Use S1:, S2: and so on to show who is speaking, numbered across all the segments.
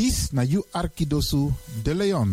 S1: Dis na you Arkidosu de Leon.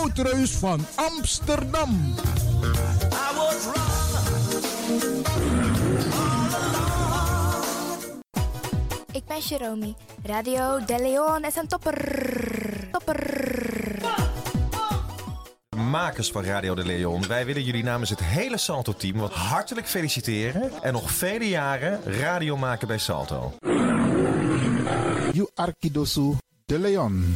S2: Woutreus van Amsterdam.
S3: Ik ben Jerome. Radio De Leon is een topper. Topper.
S4: Makers van Radio de Leon, wij willen jullie namens het hele Salto-team wat hartelijk feliciteren en nog vele jaren radio maken bij Salto.
S1: You Arkidosu de Leon.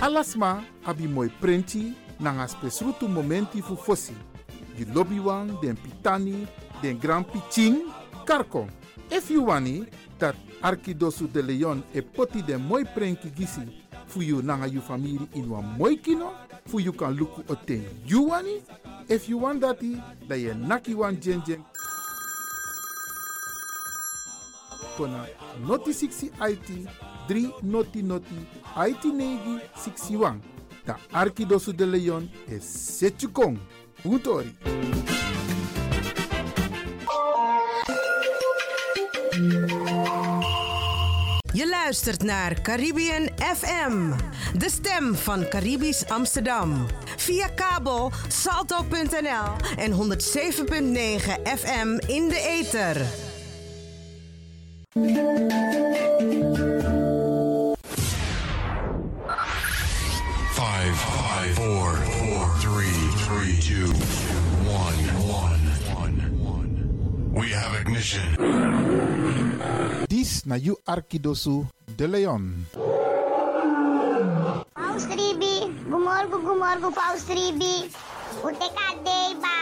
S1: Alasma abi moi prenti nanga spesrutu momenti fu fosi. Di lobby wan, den pitani, den grand piching, karko. If you wani, dat Arkidosu de Leon e poti den moi prenki gisi fu you nanga you family in wan moi kino, fu you kan luku oten you wani. If you want dati, da ye naki wan jen jen. Kona noti 60 IT 3 noti noti IT negi 61. Da de Leon e Setchukong. Utori.
S5: Je luistert naar Caribbean FM, de stem van Caribisch Amsterdam. Via kabel salto.nl en 107.9 FM in de ether.
S6: Five, five, four, four, three, three, two, one, one, one. We have ignition.
S1: Dis na you Arkidosu de Leon.
S7: Paus Ribi, gumorgo gumorgo Paus Ribi. Ute kadei ba.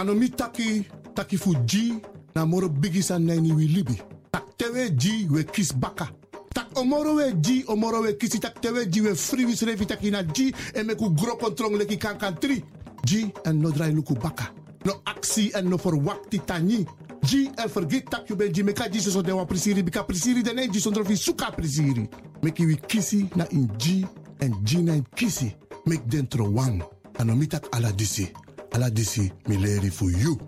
S8: Anomi taki taki fu G na moro bigisa neni wi libi. Tak tewe G we kis baka. Tak omoro we G omoro we kisi tak tewe G we free wis refi taki na G e me ku gro kontrong leki kan kan tri. G en no drai luku baka. No actie en no verwakti tani. G en vergit tak you ben G meka G so de wa prisiri bika prisiri de ne G sondro fi suka prisiri. Meki wi kisi na in G en G na in kisi. Mek dentro wang. Anomi tak ala disi. Ala disi mi leri for you.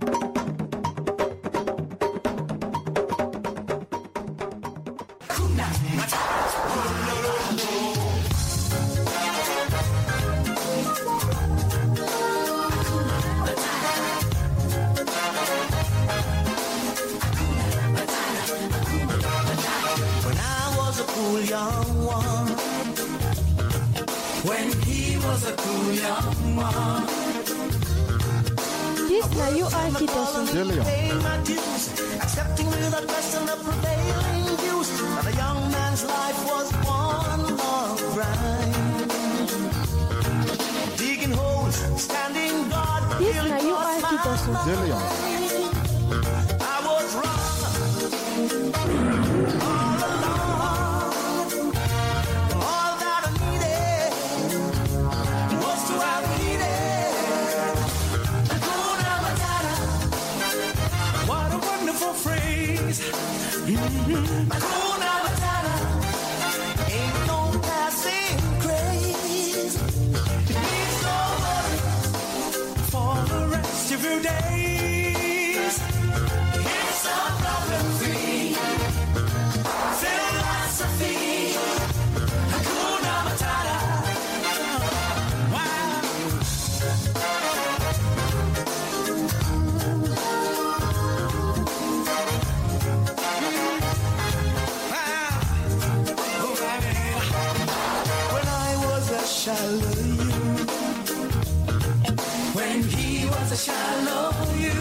S9: and he was a
S10: shallow you.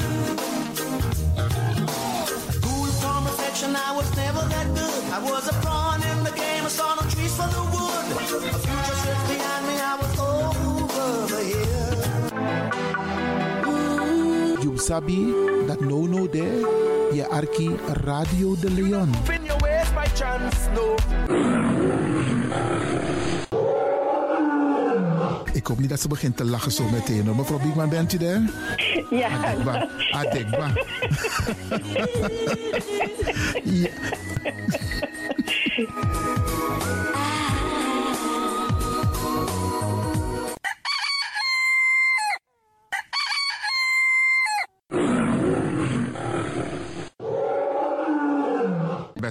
S9: Cool from I was
S10: never
S1: that good.
S9: I was a pawn in the game, I saw no trees for the wood. A future behind me, I was over the hill. You
S1: sabi that no no there, yeah, Arki Radio de Leon.
S9: Your ways by chance, no.
S1: Ik hoop niet dat ze begint te lachen zo meteen. hoor. Mevrouw Biekman, bent u daar?
S11: Ja.
S1: Adekba. Adekba. ja.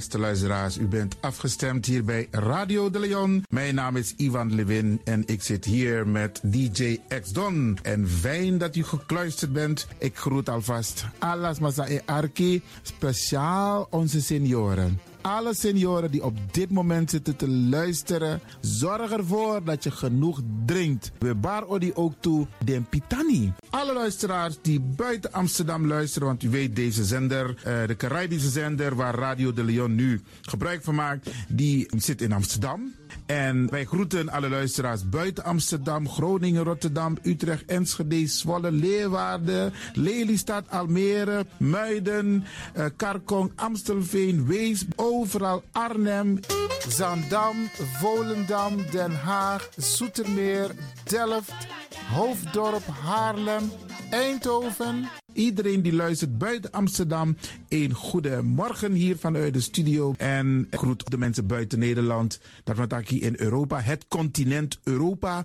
S1: Beste luisteraars, u bent afgestemd hier bij Radio de Leon. Mijn naam is Ivan Levin en ik zit hier met DJ X Don. En fijn dat u gekluisterd bent. Ik groet alvast Alas Masa Arki, speciaal onze senioren. Alle senioren die op dit moment zitten te luisteren, zorg ervoor dat je genoeg drinkt. We bar odi ook toe den pitani. Alle luisteraars die buiten Amsterdam luisteren, want u weet deze zender, eh, de Caribische zender waar Radio de Leon nu gebruik van maakt, die zit in Amsterdam. En wij groeten alle luisteraars buiten Amsterdam, Groningen, Rotterdam, Utrecht, Enschede, Zwolle, Leeuwarden, Lelystad, Almere, Muiden, eh, Karkong, Amstelveen, Wees, overal Arnhem, Zaandam, Volendam, Den Haag, Zoetermeer, Delft, Hoofddorp, Haarlem, Eindhoven. Iedereen die luistert buiten Amsterdam, een goede morgen hier vanuit de studio. En groet de mensen buiten Nederland, dat we hier in Europa, het continent Europa.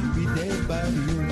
S1: des ballons.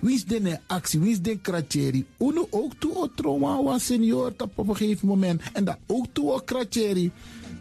S1: Wie is de actie? Wie is de kratjeri? Uno ook toe o trauma wa senior op een gegeven moment. En dat ook toe o kratjeri.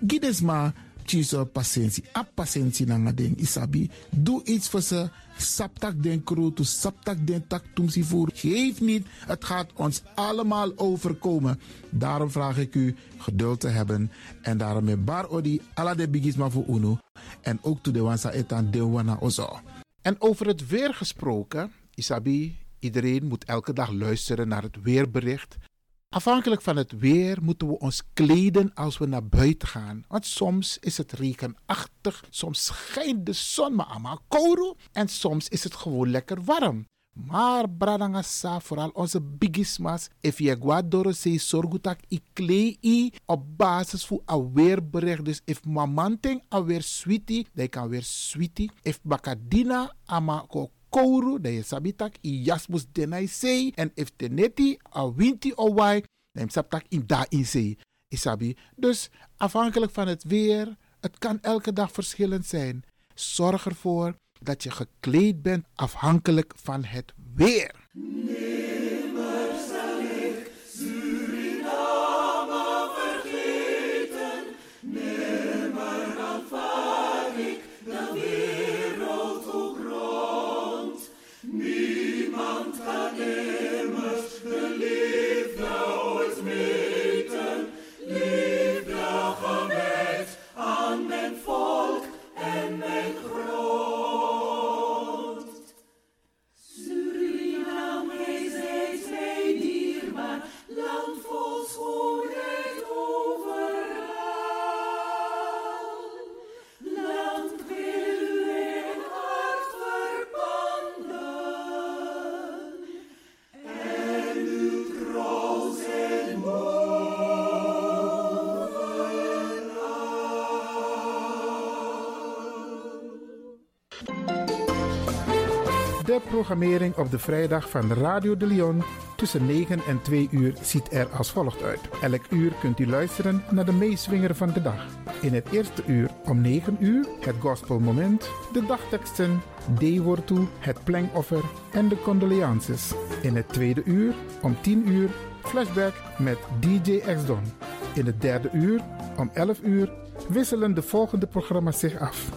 S1: Gides maar chiso patiëntie. A patiëntie na ding isabi. Doe iets voor ze. Saptak den kroto, saptak den tak tumsi voer. Geef niet, het gaat ons allemaal overkomen. Daarom vraag ik u geduld te hebben. En daarom met bar odi ala de bigisma voor uno. En ook to de wansa etan de wana ozo. En over het weer gesproken, Isabi, iedereen moet elke dag luisteren naar het weerbericht. Afhankelijk van het weer moeten we ons kleden als we naar buiten gaan. Want soms is het regenachtig, soms schijnt de zon maar allemaal kouro en soms is het gewoon lekker warm. Maar bradangasa, vooral onze bigismas, if je guadoro se sorgutak i klei op basis van een weerbericht. Dus if mamanting alweer sweetie, dan kan weer sweetie. If bakadina ama ko kouru, je sabitak i jasmus denai sei. En if teneti a winti o wai, in da in sei. Isabi. Dus afhankelijk van het weer, het kan elke dag verschillend zijn. Zorg ervoor dat je gekleed bent afhankelijk van het weer. Programmering op de vrijdag van Radio de Leon tussen 9 en 2 uur ziet er als volgt uit. Elk uur kunt u luisteren naar de meeswinger van de dag. In het eerste uur om 9 uur het gospelmoment, de dagteksten, D-woord toe, het plengoffer en de condolences. In het tweede uur om 10 uur flashback met DJ X-Don. In het derde uur om 11 uur wisselen de volgende programma's zich af.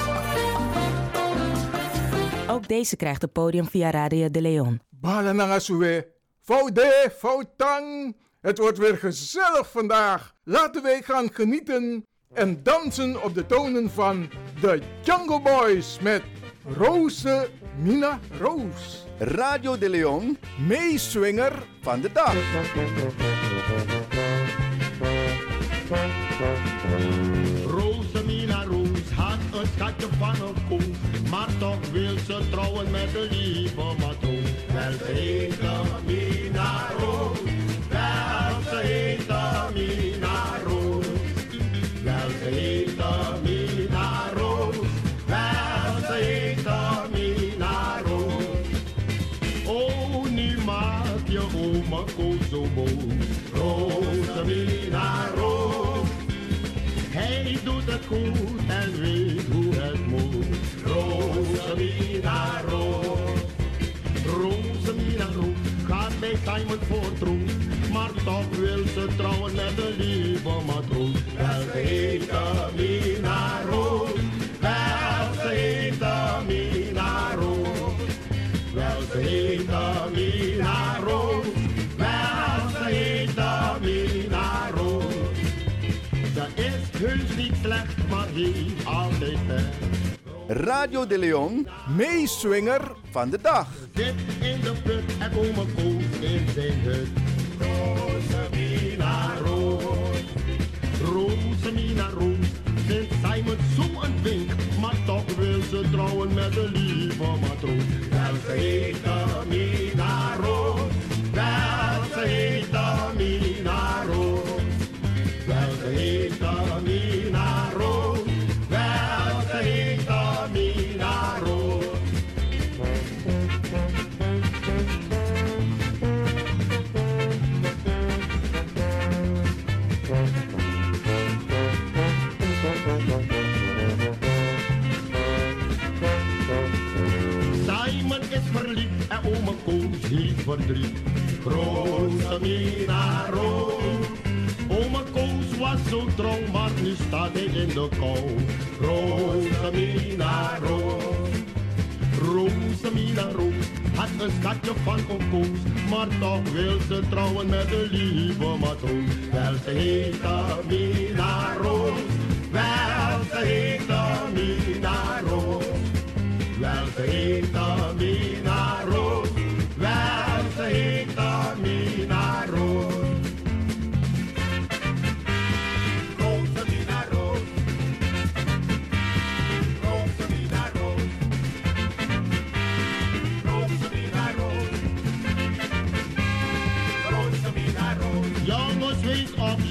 S12: Deze krijgt het podium via Radio de Leon.
S2: Bala Nangasue. Foude, foutang. Het wordt weer gezellig vandaag. Laten wij gaan genieten en dansen op de tonen van de Jungle Boys met Rose Mina Roos.
S13: Radio de Leon,
S2: meeswinger
S13: van de dag.
S14: Rosemina Roos had een schatje van een koe, maar toch trouwen met de lieve matroos. Wel voortroen. Maar toch wil ze trouwen met een lieve matroen. Wel, ze heeft een minaro. Wel, ze heeft een minaro. Wel, ze heeft een minaro. Wel, ze heeft een minaro. Ze is heus niet slecht, maar heeft altijd pijn.
S13: Radio de Leon,
S2: meeswinger
S13: van de dag.
S14: Dit en oma Koos in zijn hut. Rosemina Roos, Rosemina Roos. Vindt Simon zo een wink, maar toch wil ze trouwen met de lieve matroos. Wel ze heet Mina Roos, wel ze heet Mina Roos. Wel ze heet en oma Koos heeft verdriet. Rosemina Roos. Oma Koos was zo trouw, maar nu staat hij in de kou. Rosemina Roos. Rosemina Roos had een schatje van koos, maar toch wil ze trouwen met de lieve matroos. Wel ze heet Mina Roos, wel ze heet Mina Roos. Wel ze heet Mina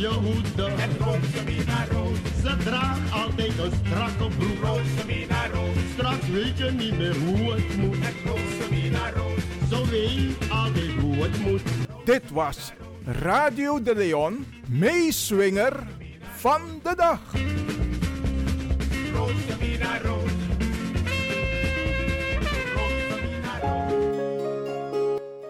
S14: je hoede. En Rosemina Roos. Ze draagt altijd een strakke broek. Rosemina Roos. Straks weet je niet meer hoe het moet. En Rosemina Roos. Zo weet altijd hoe het moet.
S2: Dit was Radio de Leon, meeswinger van de dag.
S14: Rosemina Roos.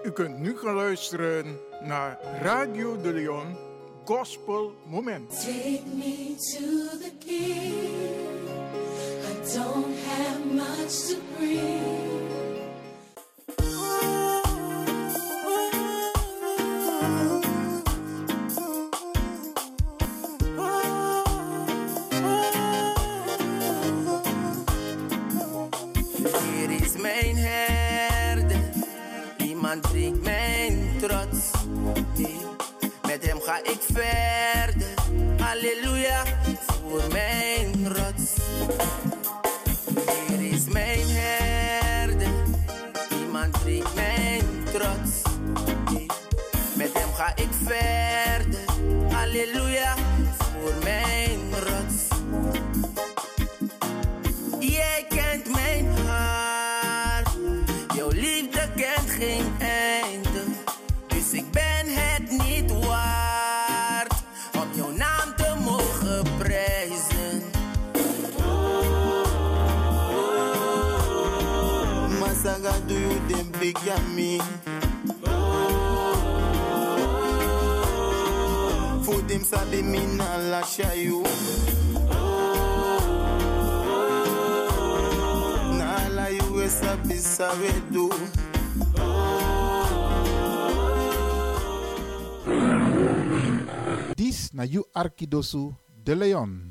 S2: U kunt nu gaan luisteren naar Radio de Leon gospel moment.
S15: Take me to the king. I don't have much to bring.
S16: mijn herde, iemand drinkt mijn trots. Ich ik. big yummy. Oh, food them sabi me na you. Oh, na la you sabi sabi do.
S15: This na you Arkidosu de Leon.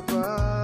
S17: Shiva.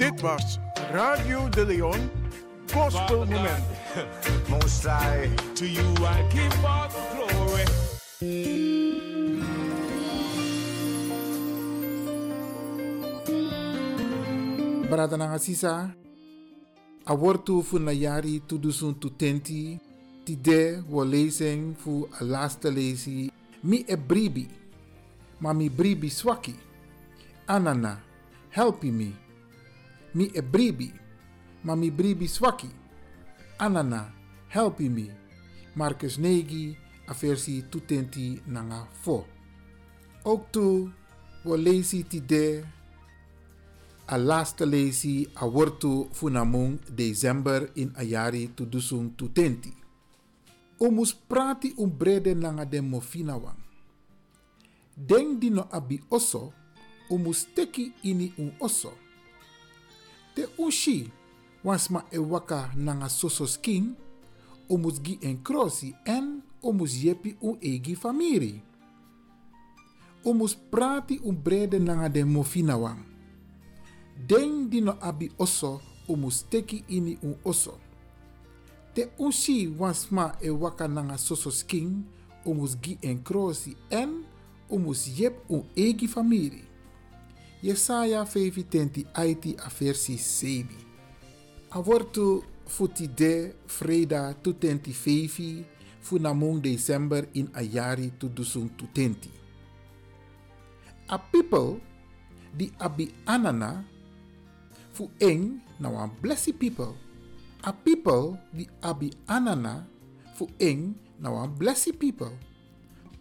S2: Dit was Radio de Leon Gospel Moment.
S17: Most I, to you I give all glory.
S1: Barata na ngasisa, a wortu fu na yari tudusun tutenti, tide wo lezen fu a lazy. lezi, mi e bribi, ma mi bribi swaki. Anana, help me. Mi e bribi, ma mi bribi swaki. Anana, helpi me. Marcus 9, aversi tutenti nanga fo. Ook toe, wo lezi ti de. A lezi a wortu funamung december in ayari tu dusung tutenti. Omus prati um brede nanga de mofina wang. Dino abi oso, omus teki ini un oso de ushi. Wansma e waka nanga soso skin, omus gi en krosi en omus yepi u egi famiri. Omus prati u brede nanga de mofina wang. Den dino abi oso omus teki ini u oso. Te ushi wansma e waka nanga soso skin, omus gi en krosi en omus yep u egi famiri. Jesaja 5 IT a versi 7. A wortu futi de freda tu tenti fevi fu namung december in a jari tu dusung tu tenti. A people di abi anana fu eng na wan blessy people. A people di abi anana fu eng na wan blessy people.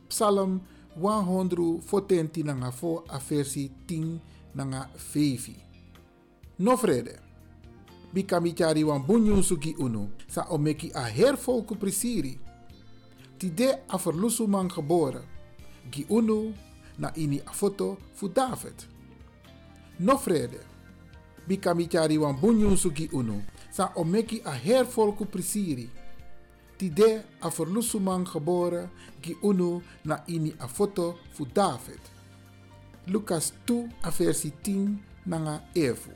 S1: Psalm 140 nanga fo a versi 10 nanga fevi. No vrede. Bikami chari wan bunyu suki unu. Sa omeki a hervolku prisiri. Tide a verlusu man geboren. Gi unu na ini a foto fu David. No vrede. Bikami chari wan bunyu suki unu. Sa omeki a hervolku prisiri. Tide a verlusu man geboren. Gi unu na ini a foto fu David. Lucas 2 a versi 10 nanga efu.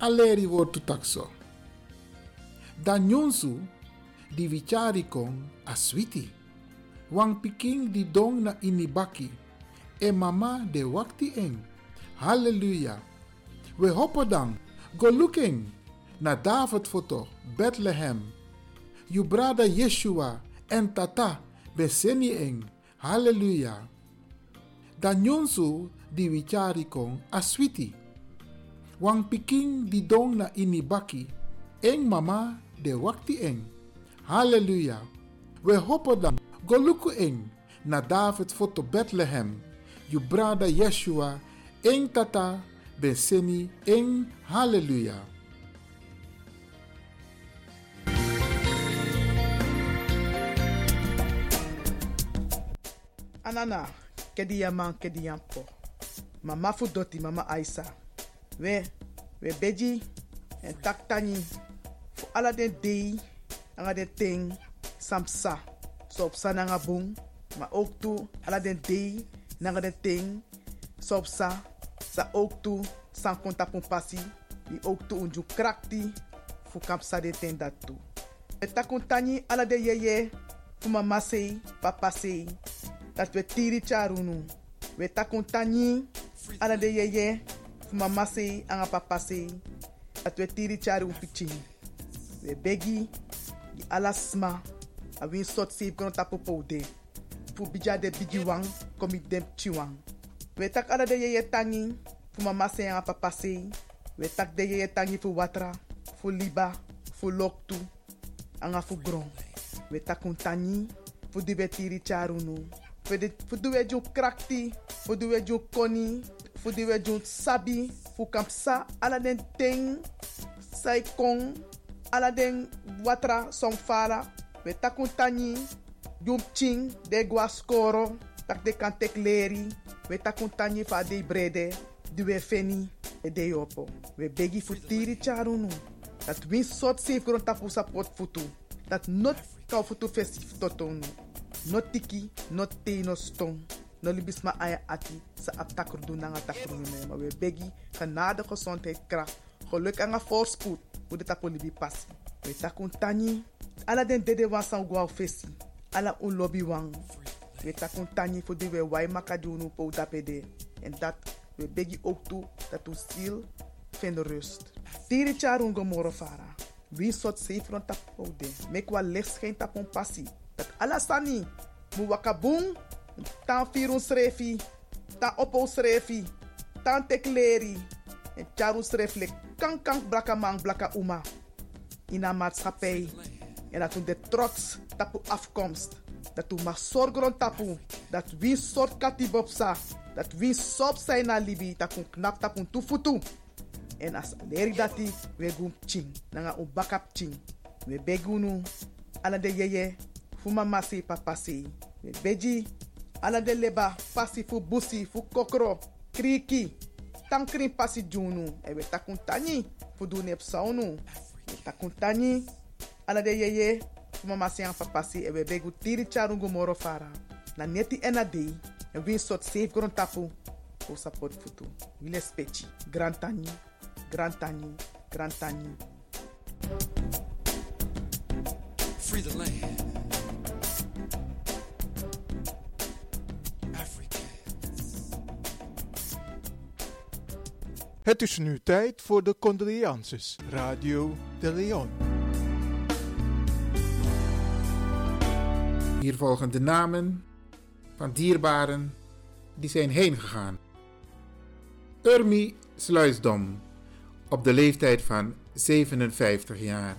S1: Aleri wordt takso. Dan nyonsu di vichari kong a switi. Wang piking di dong na inibaki. E mama de wakti eng. Halleluja. We hoppen dan. Go looking. Na David foto. Bethlehem. You brada Yeshua en tata. Beseni eng. Halleluja. Dan nyonsu di vichari kong a switi. Wang piking di dong na inibaki. Eng mama de wakti eng. Halleluja. We hopen dan. Goluku eng. Na David foto Bethlehem. You brada Yeshua. Eng tata. Beseni eng. Halleluja.
S18: Anana, kedi yaman, kedi yampo. Mama fu doti, mama Aisa. We, we beji, en taktani. Fu ala dei, ting, samsa. So op sa nanga bung, ma ook den dei, ting, so op sa. Sa ook tu, san konta. Wi ook tu unju krakti, fu kapsa de ten dat tu. We takuntani yeye, fu mama sei, papa sei. Dat we tiri charunu. We takuntani ala de yeye mama se anga papa se dat we tiri chari un pichin. We begi di ala sma a win sot se kono tapo poude. Fu bija de bigi wang komi dem chiwang. We tak ala de yeye tangi fu mama se anga papa se. We tak de yeye tangi fu watra, fu liba, fu loktu, anga fu gron. We takuntani fu charunu. Voor de jun krakti, voor de jun koni, voor de jun sabi, voor kampsa. den ting, saikon, aladen watra somfala met takuntani, jun ching de guascoro, tak de kantek leri, met takuntani fa de brede, duwe feni, e de opo, We begi tiri charunu, dat win sot sif gron tapu sapot futu, dat not kau futu fesif totonu no tiki, no te, no stong. No libis ma aya ati sa ap takru doen na nga takru me. Maar we begi genade, gezondheid, kracht, geluk een voorspoed. Hoe dit apo libi passi. We takun tani. Ala den dede wan san gwa fesi. Ala un lobby wang. We takun tani voor die we wai makadunu po dapede. En dat we begi ook toe dat u ziel vindt rust. Tiri gomoro fara. Wie soort zeefron tapo de. Mek wa licht geen tapon passie alasani mu wakabung tan firun srefi tan opo srefi tan tekleri en charu srefle kan kan blaka man blaka uma. In een maatschappij en dat we de trots tapu afkomst dat we maar zorgen tapu dat wie soort katibopsa dat wie sop zijn na libi dat we knap tapu tufutu en as leri dati we gum ching nanga un bakap ching we begunu ala de yeye fu mama si papa si we beji ala de leba pasi fu busi fu kokro kriki tankrin pasi junu e we takun fu du nep saunu we takun tani ala de yeye fu mama si papa e begu tiri charungu moro fara na neti ena dei En wie soort safe grond tafu. O support futu. Wile speci. Grand tani. Tani.
S19: Free the land.
S2: Het is nu tijd voor de condolences. Radio de Leon.
S20: Hier volgen de namen van dierbaren die zijn heen gegaan. Urmi Sluisdom, op de leeftijd van 57 jaar.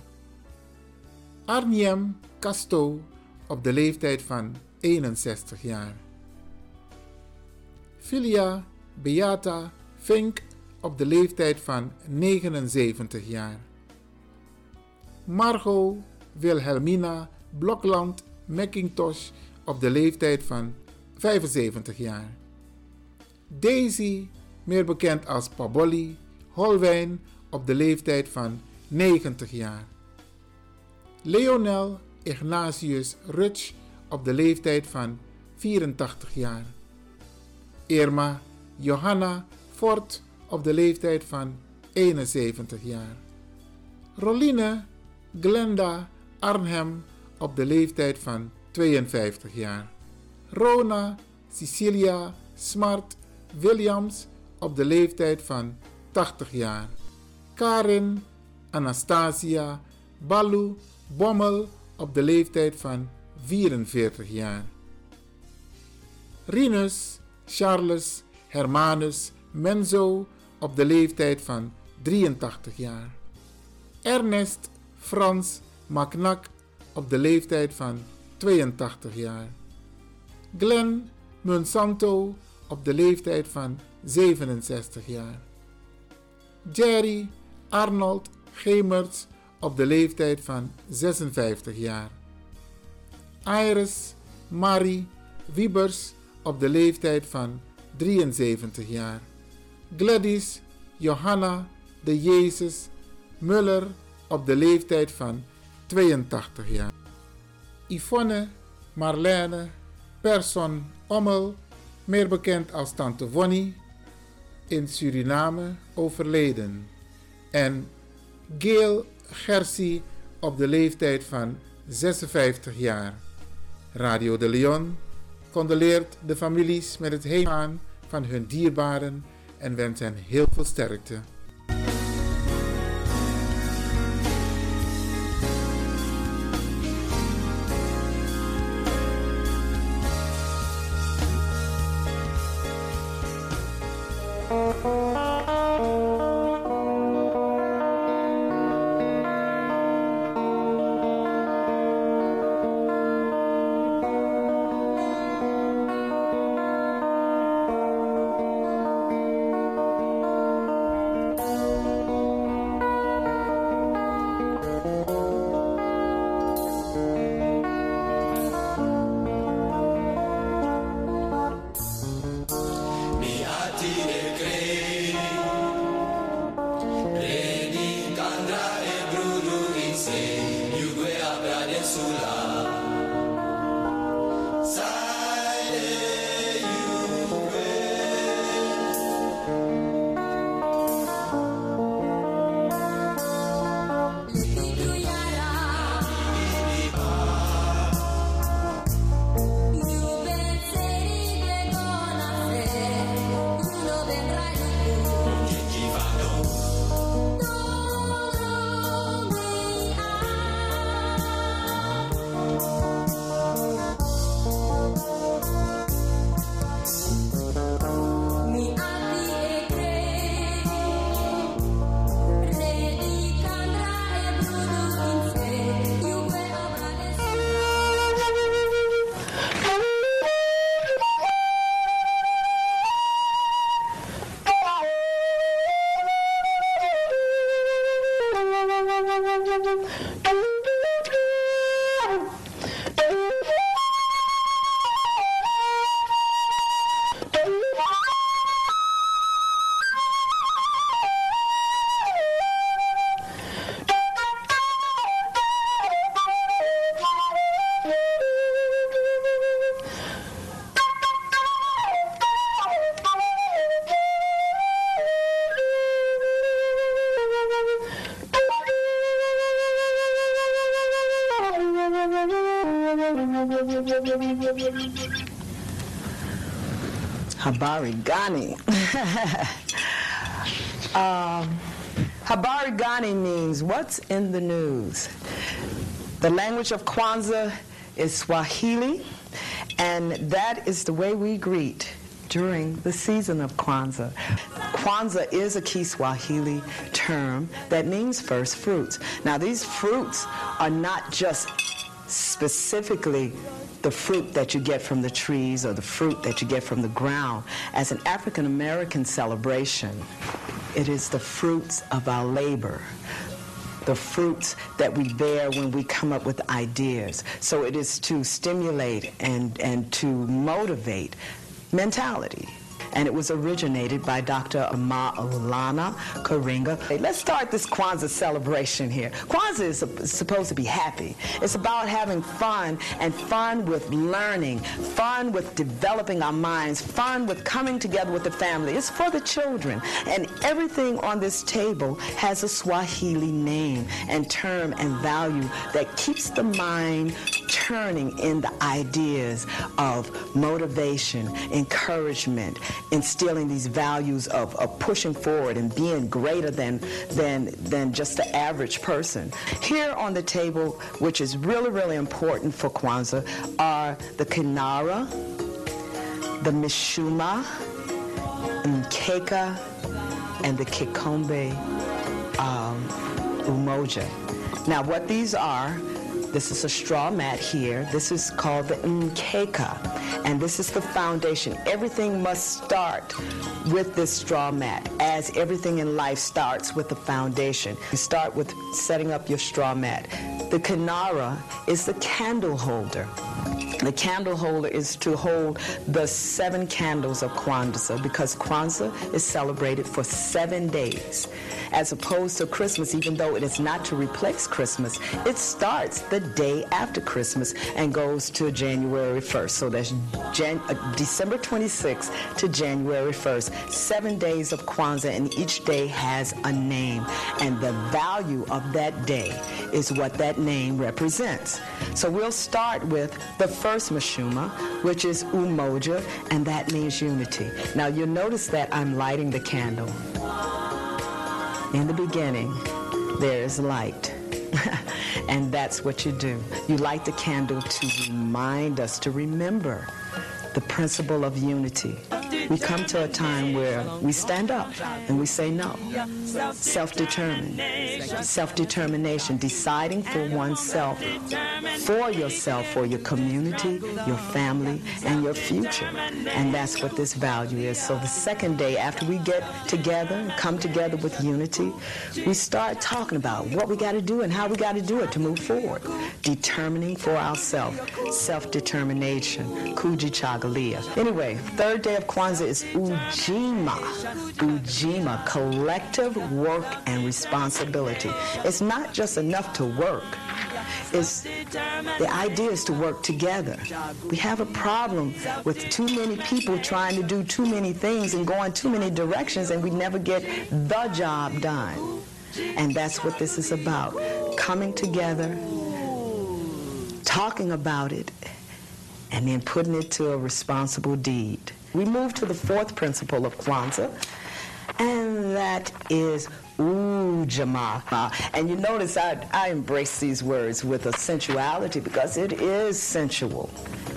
S20: Arniem Casto, op de leeftijd van 61 jaar. Filia Beata Fink, op de leeftijd van 79 jaar. Margot Wilhelmina Blokland McIntosh op de leeftijd van 75 jaar. Daisy, meer bekend als Pabolli, Holwijn op de leeftijd van 90 jaar. Leonel Ignatius Rutsch op de leeftijd van 84 jaar. Irma Johanna Fort op de leeftijd van 71 jaar. Roline Glenda Arnhem op de leeftijd van 52 jaar. Rona Cecilia Smart Williams op de leeftijd van 80 jaar. Karin Anastasia Balu Bommel op de leeftijd van 44 jaar. Rinus Charles Hermanus Menzo op de leeftijd van 83 jaar. Ernest Frans Macnak op de leeftijd van 82 jaar. Glenn Monsanto op de leeftijd van 67 jaar. Jerry Arnold Gemerts op de leeftijd van 56 jaar. Iris Marie Wiebers op de leeftijd van 73 jaar. Gladys Johanna de Jezus Muller op de leeftijd van 82 jaar. Yvonne Marlene Person Ommel, meer bekend als Tante Wonnie, in Suriname overleden. En Gail Gersie op de leeftijd van 56 jaar. Radio de Leon condoleert de families met het heengaan van hun dierbaren en wens hen heel veel sterkte.
S21: Habari Gani. um, Habari Gani means what's in the news. The language of Kwanzaa is Swahili, and that is the way we greet during the season of Kwanzaa. Kwanzaa is a Kiswahili term that means first fruits. Now, these fruits are not just specifically the fruit that you get from the trees or the fruit that you get from the ground. As an African American celebration, it is the fruits of our labor, the fruits that we bear when we come up with ideas. So it is to stimulate and, and to motivate mentality. And it was originated by Dr. Maulana Karenga. Hey, let's start this Kwanzaa celebration here. Kwanzaa is supposed to be happy. It's about having fun and fun with learning, fun with developing our minds, fun with coming together with the family. It's for the children. And everything on this table has a Swahili name and term and value that keeps the mind turning in the ideas of motivation, encouragement, instilling these values of, of pushing forward and being greater than, than, than just the average person. Here on the table, which is really, really important for Kwanzaa, are the Kinara, the Mishumaa, Mkeka, and the Kikombe um, Umoja. Now, what these are, this is a straw mat here. This is called the Mkeka, and this is the foundation. Everything must start with this straw mat, as everything in life starts with the foundation. You start with setting up your straw mat. The Kinara is the candle holder. The candle holder is to hold the seven candles of Kwanzaa because Kwanzaa is celebrated for seven days. As opposed to Christmas, even though it is not to replace Christmas, it starts the day after Christmas and goes to January 1st. So that's Jan- uh, December 26th to January 1st. Seven days of Kwanzaa, and each day has a name. And the value of that day is what that name represents. So we'll start with the first Mashuma, which is Umoja, and that means unity. Now you'll notice that I'm lighting the candle. In the beginning, there is light. and that's what you do. You light the candle to remind us, to remember the principle of unity. We come to a time where we stand up and we say no. Self-determined, self-determination, deciding for oneself, for yourself, for your community, your family, and your future. And that's what this value is. So the second day after we get together, and come together with unity, we start talking about what we got to do and how we got to do it to move forward. Determining for ourselves, self-determination, Kujichagulia. Anyway, third day of Kwanzaa is Ujima. Ujima, collective work and responsibility. It's not just enough to work. It's the idea is to work together. We have a problem with too many people trying to do too many things and going too many directions, and we never get the job done. And that's what this is about coming together, talking about it, and then putting it to a responsible deed. We move to the fourth principle of Kwanzaa, and that is Ujamaa. And you notice I, I embrace these words with a sensuality because it is sensual.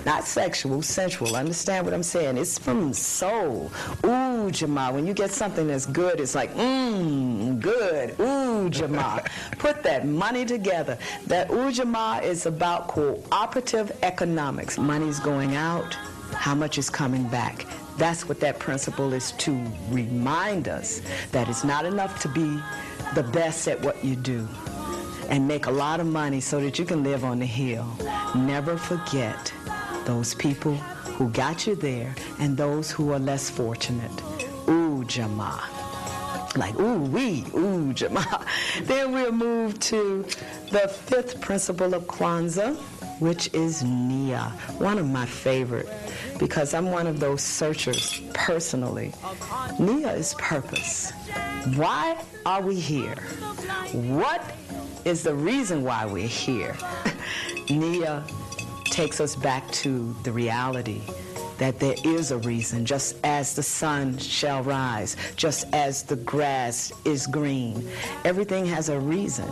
S21: Not sexual, sensual. Understand what I'm saying? It's from soul. Ujamaa. When you get something that's good, it's like, mmm, good. Ujamaa. Put that money together. That Ujamaa is about cooperative economics. Money's going out, how much is coming back? That's what that principle is to remind us that it's not enough to be the best at what you do and make a lot of money so that you can live on the hill. Never forget those people who got you there and those who are less fortunate. Ooh, Jama. Like, ooh, we, ooh, Jama. Then we'll move to the fifth principle of Kwanzaa, which is Nia, one of my favorite because I'm one of those searchers personally. Nia is purpose. Why are we here? What is the reason why we're here? Nia takes us back to the reality that there is a reason, just as the sun shall rise, just as the grass is green. Everything has a reason.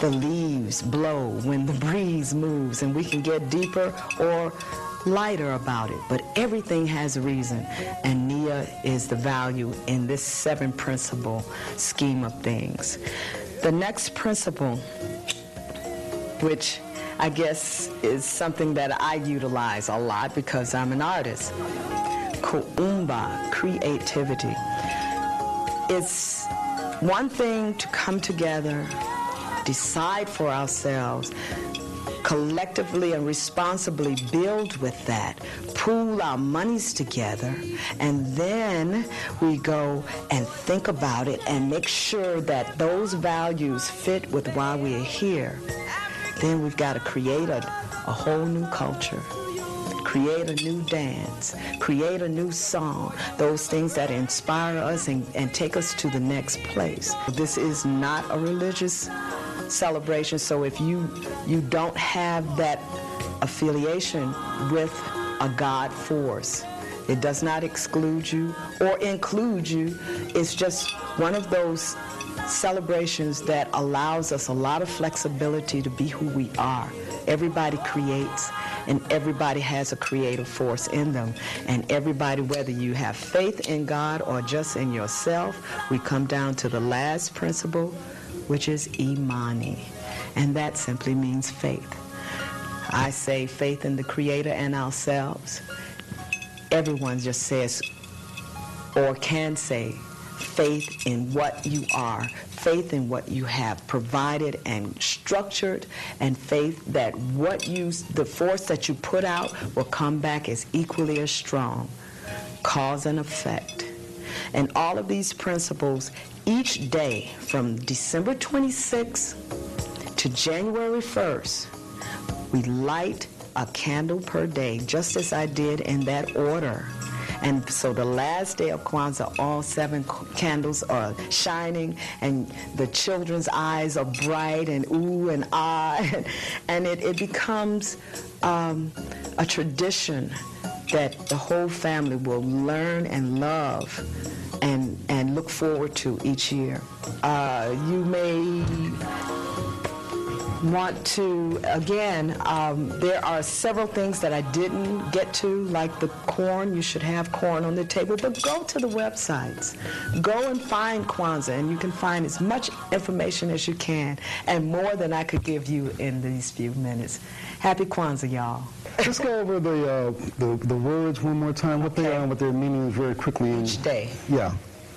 S21: The leaves blow when the breeze moves, and we can get deeper or lighter about it, but everything has a reason. And Nia is the value in this seven principle scheme of things. The next principle, which I guess is something that I utilize a lot because I'm an artist. Kuumba, creativity. It's one thing to come together, decide for ourselves, collectively and responsibly build with that, pool our monies together, and then we go and think about it and make sure that those values fit with why we're here. Then we've got to create a, a whole new culture. Create a new dance, create a new song, those things that inspire us and, and take us to the next place. This is not a religious celebration. So if you you don't have that affiliation with a God force, it does not exclude you or include you. It's just one of those celebrations that allows us a lot of flexibility to be who we are. Everybody creates and everybody has a creative force in them. And everybody, whether you have faith in God or just in yourself, we come down to the last principle, which is imani. And that simply means faith. I say faith in the Creator and ourselves. Everyone just says or can say faith in what you are, faith in what you have provided and structured, and faith that what you, the force that you put out will come back as equally as strong. Cause and effect. And all of these principles each day from December 26th to January 1st, we light a candle per day, just as I did in that order. And so the last day of Kwanzaa, all seven candles are shining, and the children's eyes are bright and ooh and ah, and it, it becomes um, a tradition that the whole family will learn and love and, and look forward to each year. Uh, you may want to, again, um, there are several things that I didn't get to, like the corn. You should have corn on the table, but go to the websites. Go and find Kwanzaa, and you can find as much information as you can, and more than I could give you in these few minutes. Happy Kwanzaa, y'all.
S22: Let's go over the, uh, the the words one more time, what they are and what their meaning is very quickly. Each
S21: day.
S22: Yeah.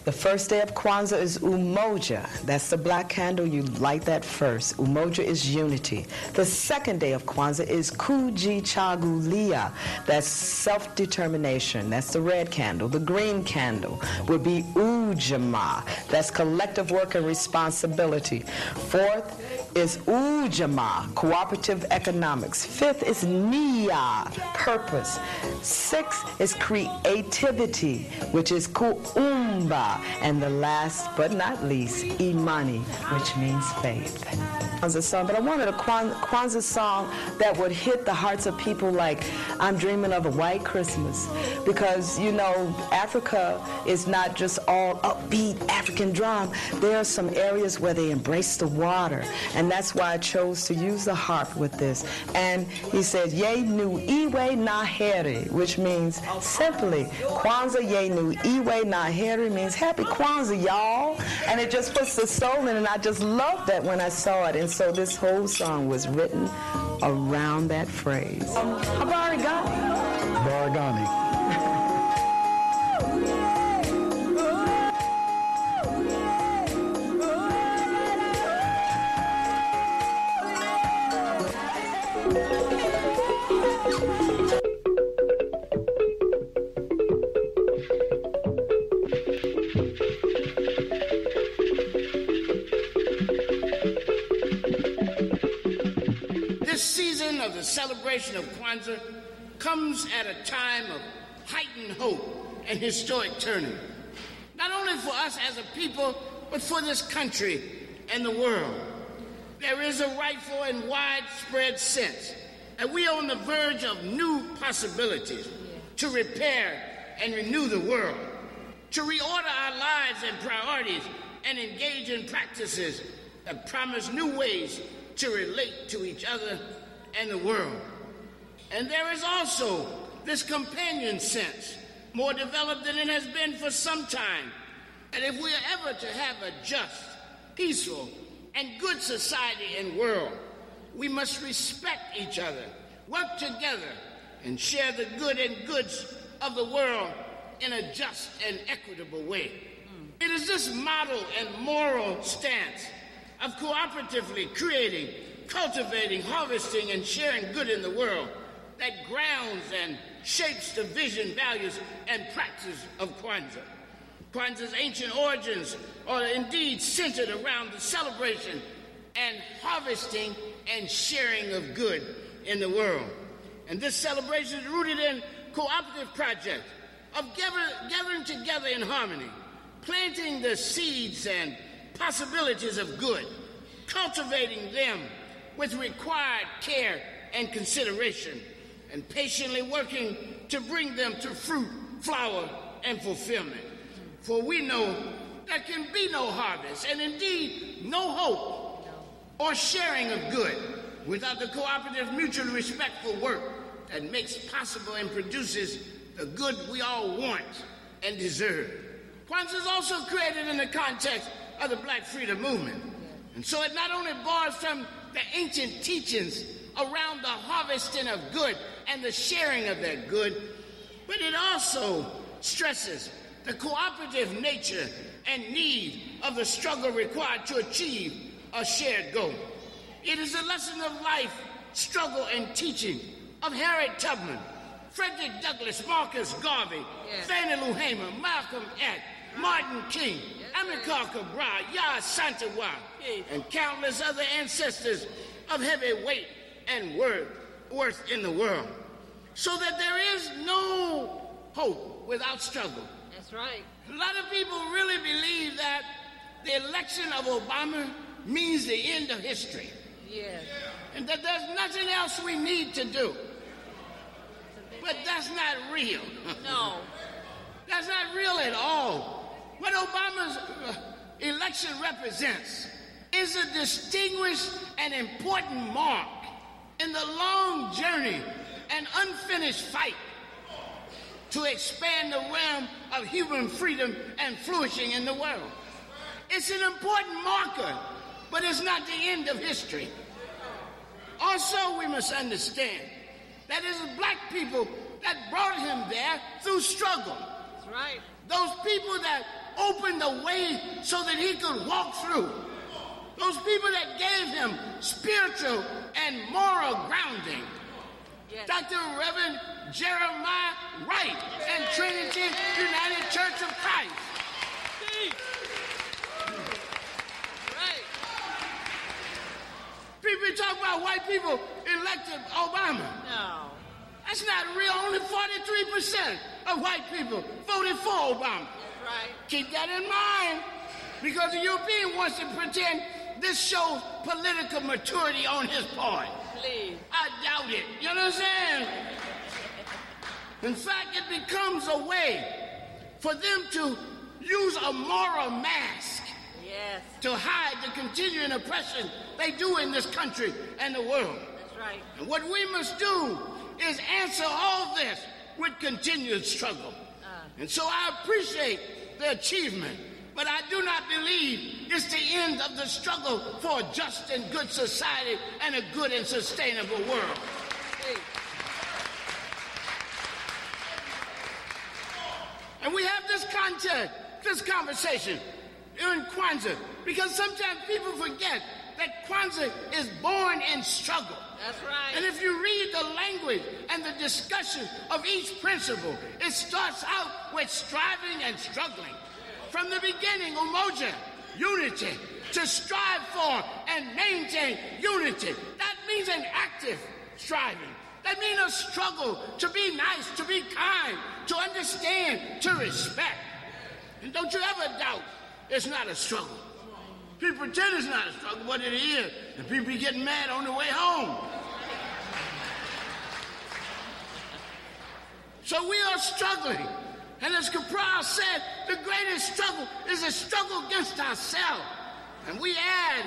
S21: The first day of Kwanzaa is Umoja. That's the black candle. You light that first. Umoja is unity. The second day of Kwanzaa is Kujichagulia. That's self-determination. That's the red candle. The green candle would be Ujama. That's collective work and responsibility. Fourth is Ujamaa, cooperative economics. Fifth is Nia, purpose. Sixth is creativity, which is Kuumba. And the last but not least, Imani, which means faith. Kwanzaa song, but I wanted a Kwan- Kwanzaa song that would hit the hearts of people like I'm dreaming of a white Christmas. Because, you know, Africa is not just all upbeat African drum. There are some areas where they embrace the water. And that's why I chose to use the harp with this. And he said, Ye nu iwe na heri, which means simply, Kwanzaa ye nu iwe na heri means happy Kwanzaa, y'all. And it just puts the soul in. And I just loved that when I saw it. And so this whole song was written around that phrase. Habari
S23: Gani. Kwanzaa comes at a time of heightened hope and historic turning, not only for us as a people, but for this country and the world. There is a rightful and widespread sense that we are on the verge of new possibilities to repair and renew the world, to reorder our lives and priorities, and engage in practices that promise new ways to relate to each other and the world. And there is also this companion sense, more developed than it has been for some time. And if we are ever to have a just, peaceful, and good society and world, we must respect each other, work together, and share the good and goods of the world in a just and equitable way. Hmm. It is this model and moral stance of cooperatively creating, cultivating, harvesting, and sharing good in the world that grounds and shapes the vision, values, and practice of Kwanzaa. Kwanzaa's ancient origins are indeed centered around the celebration and harvesting and sharing of good in the world. And this celebration is rooted in cooperative project of gather, gathering together in harmony, planting the seeds and possibilities of good, cultivating them with required care and consideration, and patiently working to bring them to fruit, flower, and fulfillment. For we know there can be no harvest, and indeed no hope or sharing of good without the cooperative, mutually respectful work that makes possible and produces the good we all want and deserve. Kwanzaa is also created in the context of the Black Freedom Movement. And so it not only borrows from the ancient teachings around the harvesting of good and the sharing of that good, but it also stresses the cooperative nature and need of the struggle required to achieve a shared goal. It is a lesson of life, struggle, and teaching of Harriet Tubman, Frederick Douglass, Marcus Garvey, Fannie Lou Hamer, Malcolm X, Martin King, Amilcar Cabral, Yaa Asantewaa, and countless other ancestors of heavy weight and worth, worth in the world. So that there is no hope without struggle.
S24: That's right.
S23: A lot of people really believe that the election of Obama means the end of history
S24: Yes.
S23: and that there's nothing else we need to do. But that's not real.
S24: No.
S23: That's not real at all. What Obama's uh, election represents is a distinguished and important mark in the long journey and unfinished fight to expand the realm of human freedom and flourishing in the world. It's an important marker, but it's not the end of history. Also, we must understand that it is black people that brought him there through struggle.
S24: That's right.
S23: Those people that opened the way so that he could walk through. Those people that gave him spiritual and moral grounding. Dr. Reverend Jeremiah Wright and Trinity United Church of Christ. People talk about white people elected Obama.
S24: No.
S23: That's not real. Only 43% of white people voted for Obama.
S24: That's right.
S23: Keep that in mind. Because the European wants to pretend this shows political maturity on his part.
S24: Please.
S23: I doubt it. You know what I'm saying? In fact, it becomes a way for them to use a moral mask
S24: Yes.
S23: to hide the continuing oppression they do in this country and the world.
S24: That's right.
S23: And what we must do is answer all this with continued struggle. Uh. And so I appreciate the achievement, but I do not believe it's the end of the struggle for a just and good society and a good and sustainable world. And we have this content, this conversation in Kwanzaa, because sometimes people forget that Kwanzaa is born in struggle.
S24: That's right.
S23: And if you read the language and the discussion of each principle, it starts out with striving and struggling. From the beginning, umoja, unity, to strive for and maintain unity. That means an active striving. That means a struggle to be nice, to be kind, to understand, to respect. And don't you ever doubt it's not a struggle. People pretend it's not a struggle, but it is. And people be getting mad on the way home. So we are struggling. And as Cabral said, the greatest struggle is a struggle against ourselves. And we add,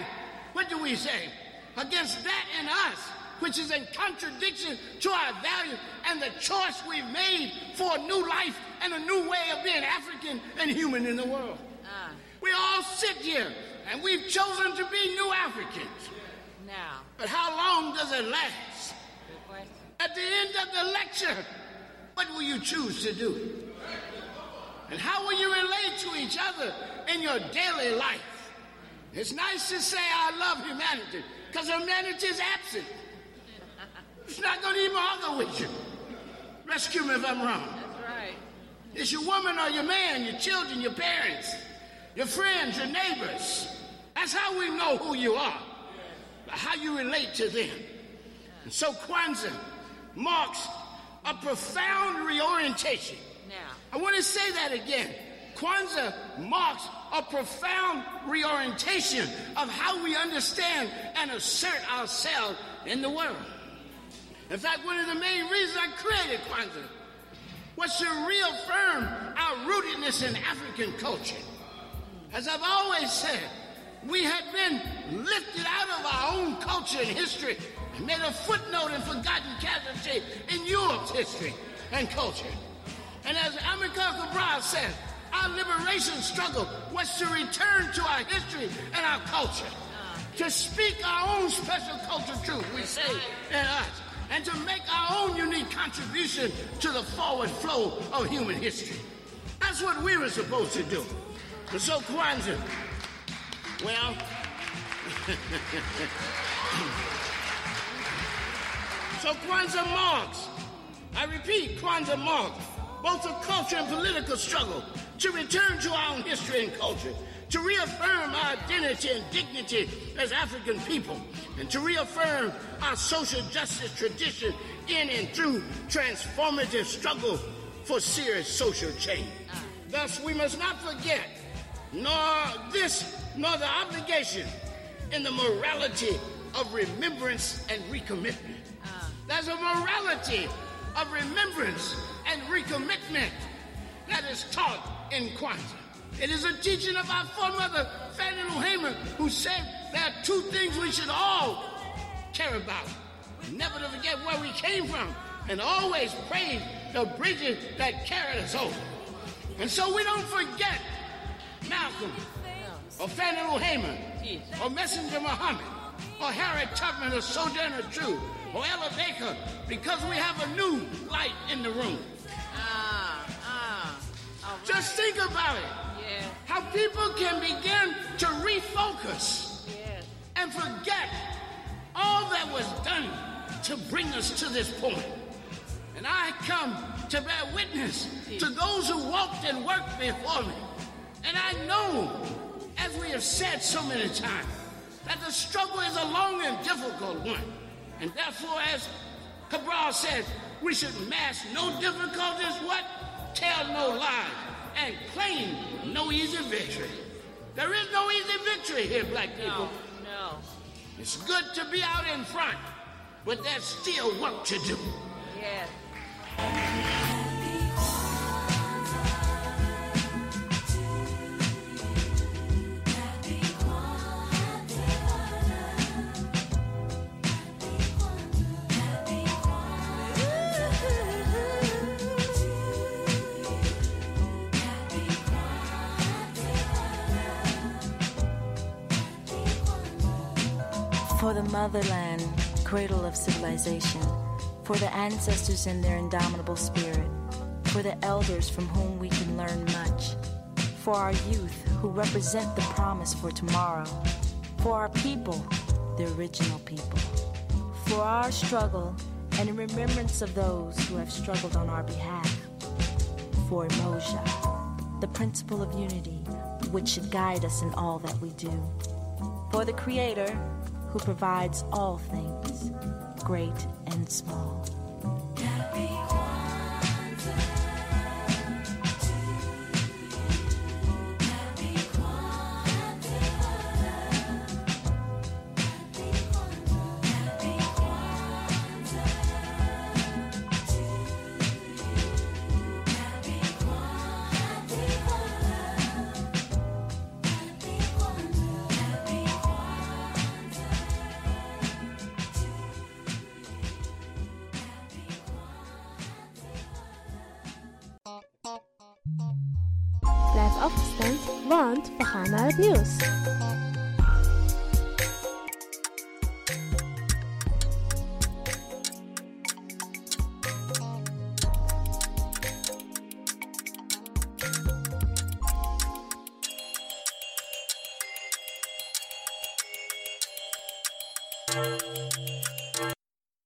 S23: what do we say? Against that in us, which is in contradiction to our values and the choice we've made for a new life and a new way of being African and human in the world. Ah. We all sit here and we've chosen to be new Africans.
S24: Now,
S23: But how long does it last? At the end of the lecture, what will you choose to do? And how will you relate to each other in your daily life? It's nice to say I love humanity, because humanity is absent. It's not going to even argue with you. Rescue me if I'm wrong.
S24: that's right.
S23: It's your woman or your man, your children, your parents, your friends, your neighbors. That's how we know who you are, how you relate to them. And so Kwanzaa marks a profound reorientation. I want to say that again. Kwanzaa marks a profound reorientation of how we understand and assert ourselves in the world. In fact, one of the main reasons I created Kwanzaa was to reaffirm our rootedness in African culture. As I've always said, we had been lifted out of our own culture and history and made a footnote and forgotten casualty in Europe's history and culture. And as Amilcar Cabral said, our liberation struggle was to return to our history and our culture, ah. to speak our own special culture truth, we say in us, and to make our own unique contribution to the forward flow of human history. That's what we were supposed to do. So Kwanzaa, well, so Kwanzaa marks, I repeat, Kwanzaa marks both a culture and political struggle to return to our own history and culture, to reaffirm our identity and dignity as African people, and to reaffirm our social justice tradition in and through transformative struggle for serious social change. Thus, we must not forget nor this nor the obligation in the morality of remembrance and recommitment. Ah. There's a morality of remembrance recommitment that is taught in Kwanzaa. It is a teaching of our foremother, Fannie Lou Hamer, who said there are two things we should all care about. Never to forget where we came from, and always praise the bridges that carried us over. And so we don't forget Malcolm, or Fannie Lou Hamer, or Messenger Muhammad, or Harriet Tubman, or Sojourner Truth, or Ella Baker, because we have a new light in the room.
S24: Right.
S23: Just think about it.
S24: Yeah,
S23: How people can begin to refocus
S24: yes.
S23: and forget all that was done to bring us to this point. And I come to bear witness to those who walked and worked before me. And I know, as we have said so many times, that the struggle is a long and difficult one. And therefore, as Cabral said, we should mask no difficulties, what? Tell no lies, and claim no easy victory. There is no easy victory here, black people.
S24: No, no.
S23: It's good to be out in front, but there's still work to do.
S24: yes.
S12: For the motherland, cradle of civilization. For the ancestors and their indomitable spirit. For the elders from whom we can learn much. For our youth who represent the promise for tomorrow. For our people, the original people. For our struggle and in remembrance of those who have struggled on our behalf. For Umoja, the principle of unity which should guide us in all that we do. For the Creator who provides all things, great and small.